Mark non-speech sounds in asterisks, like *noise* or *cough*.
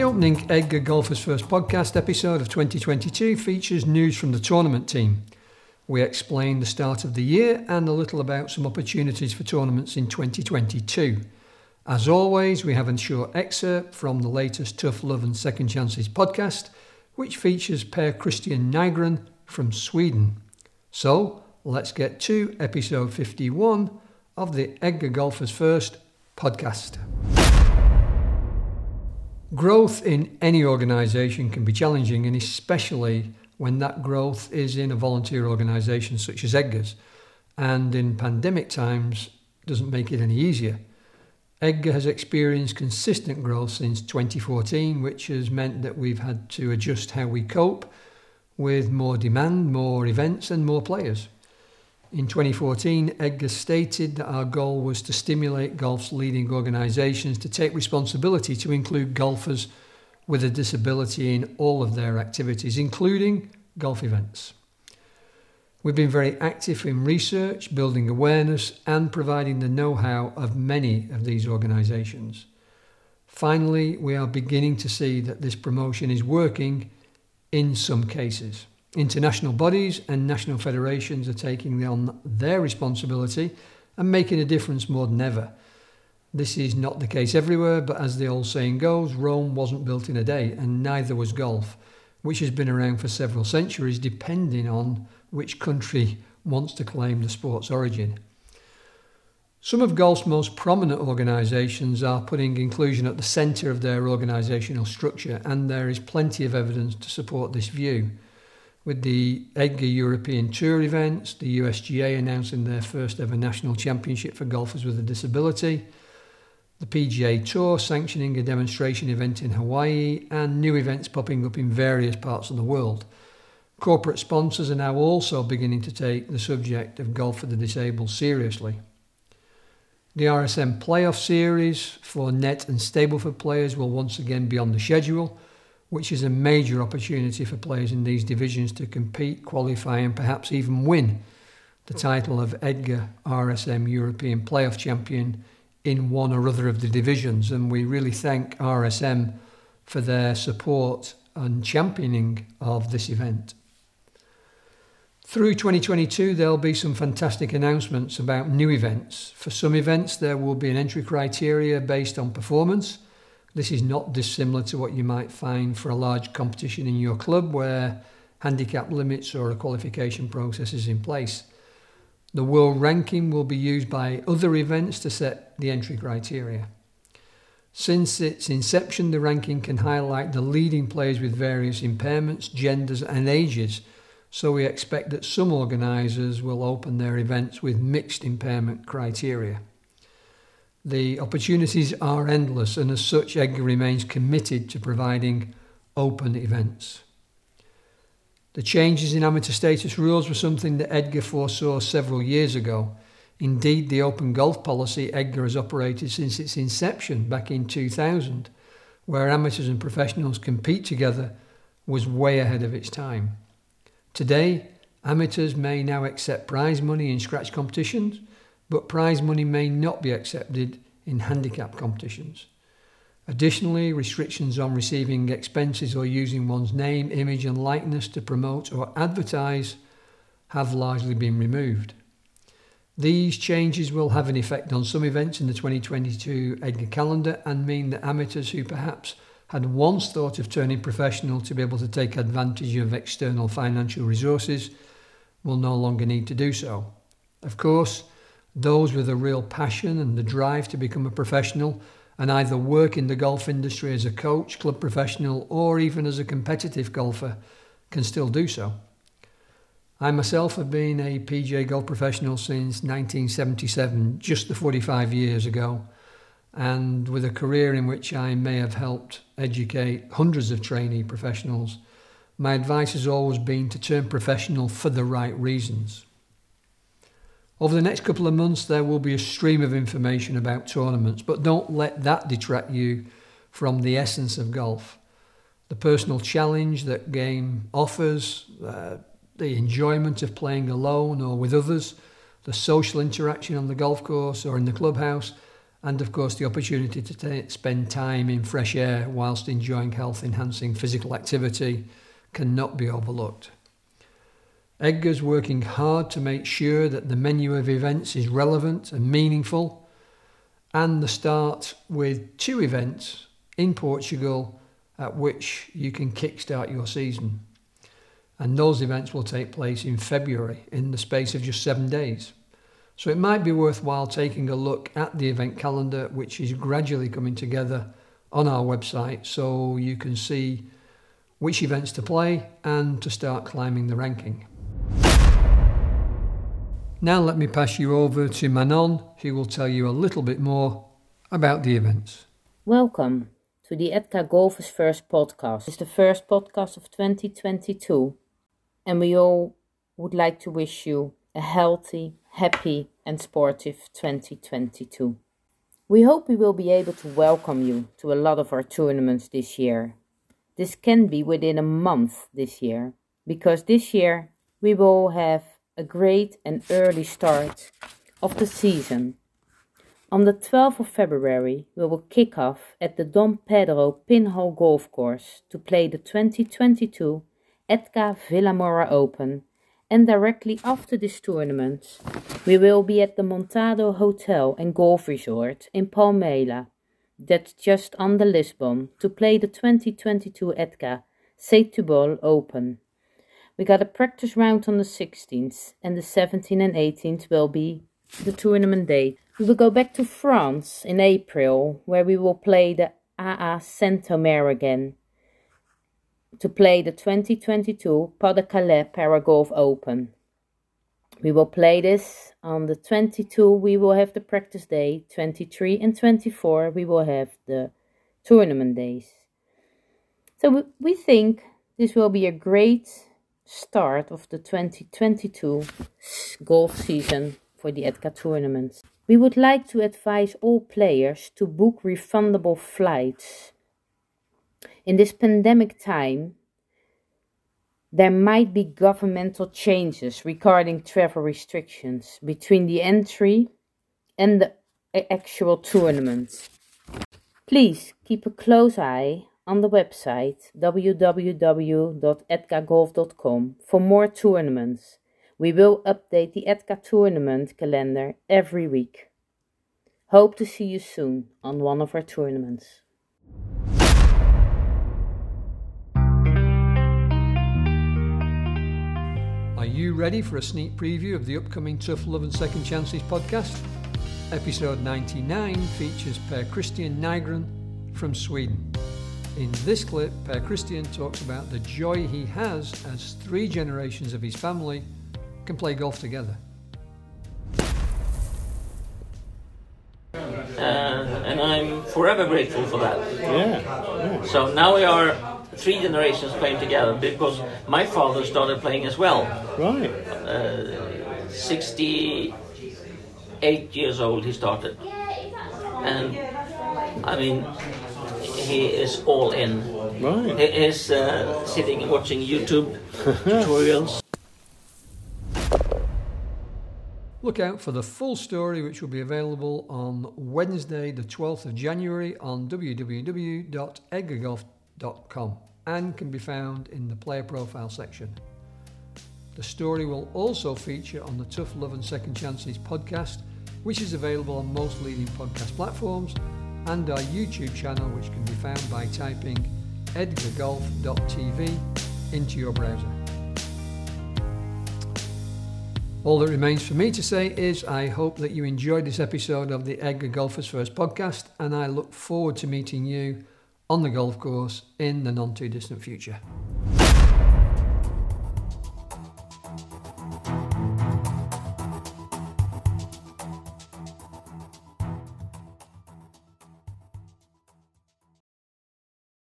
The opening EDGA Golfers First podcast episode of 2022 features news from the tournament team. We explain the start of the year and a little about some opportunities for tournaments in 2022. As always, we have a short excerpt from the latest Tough Love and Second Chances podcast, which features Per Christian Nygren from Sweden. So, let's get to episode 51 of the EDGA Golfers First podcast. Growth in any organisation can be challenging, and especially when that growth is in a volunteer organisation such as EDGA's, and in pandemic times doesn't make it any easier. EDGA has experienced consistent growth since 2014, which has meant that we've had to adjust how we cope with more demand, more events, and more players. In 2014, EDGA stated that our goal was to stimulate golf's leading organisations to take responsibility to include golfers with a disability in all of their activities, including golf events. We've been very active in research, building awareness, and providing the know how of many of these organisations. Finally, we are beginning to see that this promotion is working in some cases. International bodies and national federations are taking on their responsibility and making a difference more than ever. This is not the case everywhere, but as the old saying goes, Rome wasn't built in a day, and neither was golf, which has been around for several centuries, depending on which country wants to claim the sport's origin. Some of golf's most prominent organisations are putting inclusion at the centre of their organisational structure, and there is plenty of evidence to support this view with the EDGA European Tour events, the USGA announcing their first ever national championship for golfers with a disability, the PGA Tour sanctioning a demonstration event in Hawaii, and new events popping up in various parts of the world. Corporate sponsors are now also beginning to take the subject of golf for the disabled seriously. The RSM Playoff Series for net and Stableford players will once again be on the schedule which is a major opportunity for players in these divisions to compete, qualify, and perhaps even win the title of EDGA RSM European Playoff Champion in one or other of the divisions. And we really thank RSM for their support and championing of this event. Through 2022, there'll be some fantastic announcements about new events. For some events, there will be an entry criteria based on performance this is not dissimilar to what you might find for a large competition in your club where handicap limits or a qualification process is in place. The world ranking will be used by other events to set the entry criteria. Since its inception, the ranking can highlight the leading players with various impairments, genders, and ages, so we expect that some organisers will open their events with mixed impairment criteria. The opportunities are endless, and as such, EDGA remains committed to providing open events. The changes in amateur status rules were something that EDGA foresaw several years ago. Indeed, the open golf policy EDGA has operated since its inception back in 2000, where amateurs and professionals compete together, was way ahead of its time. Today, amateurs may now accept prize money in scratch competitions, but prize money may not be accepted in handicap competitions. Additionally, restrictions on receiving expenses or using one's name, image, and likeness to promote or advertise have largely been removed. These changes will have an effect on some events in the 2022 EDGA calendar and mean that amateurs who perhaps had once thought of turning professional to be able to take advantage of external financial resources will no longer need to do so. Of course, those with a real passion and the drive to become a professional and either work in the golf industry as a coach, club professional, or even as a competitive golfer can still do so. I myself have been a PGA golf professional since 1977, just the 45 years ago, and with a career in which I may have helped educate hundreds of trainee professionals, my advice has always been to turn professional for the right reasons. Over the next couple of months, there will be a stream of information about tournaments, but don't let that detract you from the essence of golf. The personal challenge that game offers, uh, the enjoyment of playing alone or with others, the social interaction on the golf course or in the clubhouse, And of course, the opportunity to t- spend time in fresh air whilst enjoying health enhancing physical activity cannot be overlooked. EDGA's working hard to make sure that the menu of events is relevant and meaningful, and the start with two events in Portugal at which you can kickstart your season. And those events will take place in February in the space of just seven days. So it might be worthwhile taking a look at the event calendar, which is gradually coming together on our website so you can see which events to play and to start climbing the ranking. Now let me pass you over to Manon, who will tell you a little bit more about the events. Welcome to the EDGA Golfers First podcast. It's the first podcast of 2022, and we all would like to wish you a healthy, happy, and sportive 2022. We hope we will be able to welcome you to a lot of our tournaments this year. This can be within a month this year, because this year we will have a great and early start of the season. On the 12th of February, we will kick off at the Dom Pedro Pinhal Golf Course to play the 2022 EDGA Vilamoura Open and directly after this tournament, we will be at the Montado Hotel and Golf Resort in Palmela, that's just under Lisbon, to play the 2022 EDGA Setúbal Open. We got a practice round on the 16th, and the 17th and 18th will be the tournament day. We will go back to France in April, where we will play the AA Saint-Omer again to play the 2022 Pas de Calais Paragolf Open. We will play this on the 22, we will have the practice day, 23 and 24, we will have the tournament days. So we think this will be a great start of the 2022 golf season for the EDGA tournament. We would like to advise all players to book refundable flights in this pandemic time, there might be governmental changes regarding travel restrictions between the entry and the actual tournament. Please keep a close eye on the website www.edgagolf.com for more tournaments. We will update the EDGA tournament calendar every week. Hope to see you soon on one of our tournaments. Are you ready for a sneak preview of the upcoming Tough Love and Second Chances podcast? Episode 99 features Per Christian Nygren from Sweden. In this clip, Per Christian talks about the joy he has as three generations of his family can play golf together. Uh, and I'm forever grateful for that. Yeah. yeah. So now we are three generations playing together because my father started playing as well. Right. Uh, 68 years old he started. And I mean, he is all in. Right. He is uh, sitting watching YouTube *laughs* tutorials. Look out for the full story, which will be available on Wednesday, the 12th of January, on www.edgagolf.com and can be found in the player profile section. The story will also feature on the Tough Love and Second Chances podcast, which is available on most leading podcast platforms, and our YouTube channel, which can be found by typing edgagolf.tv into your browser. All that remains for me to say is I hope that you enjoyed this episode of the EDGA Golfers First podcast, and I look forward to meeting you on the golf course in the non too distant future.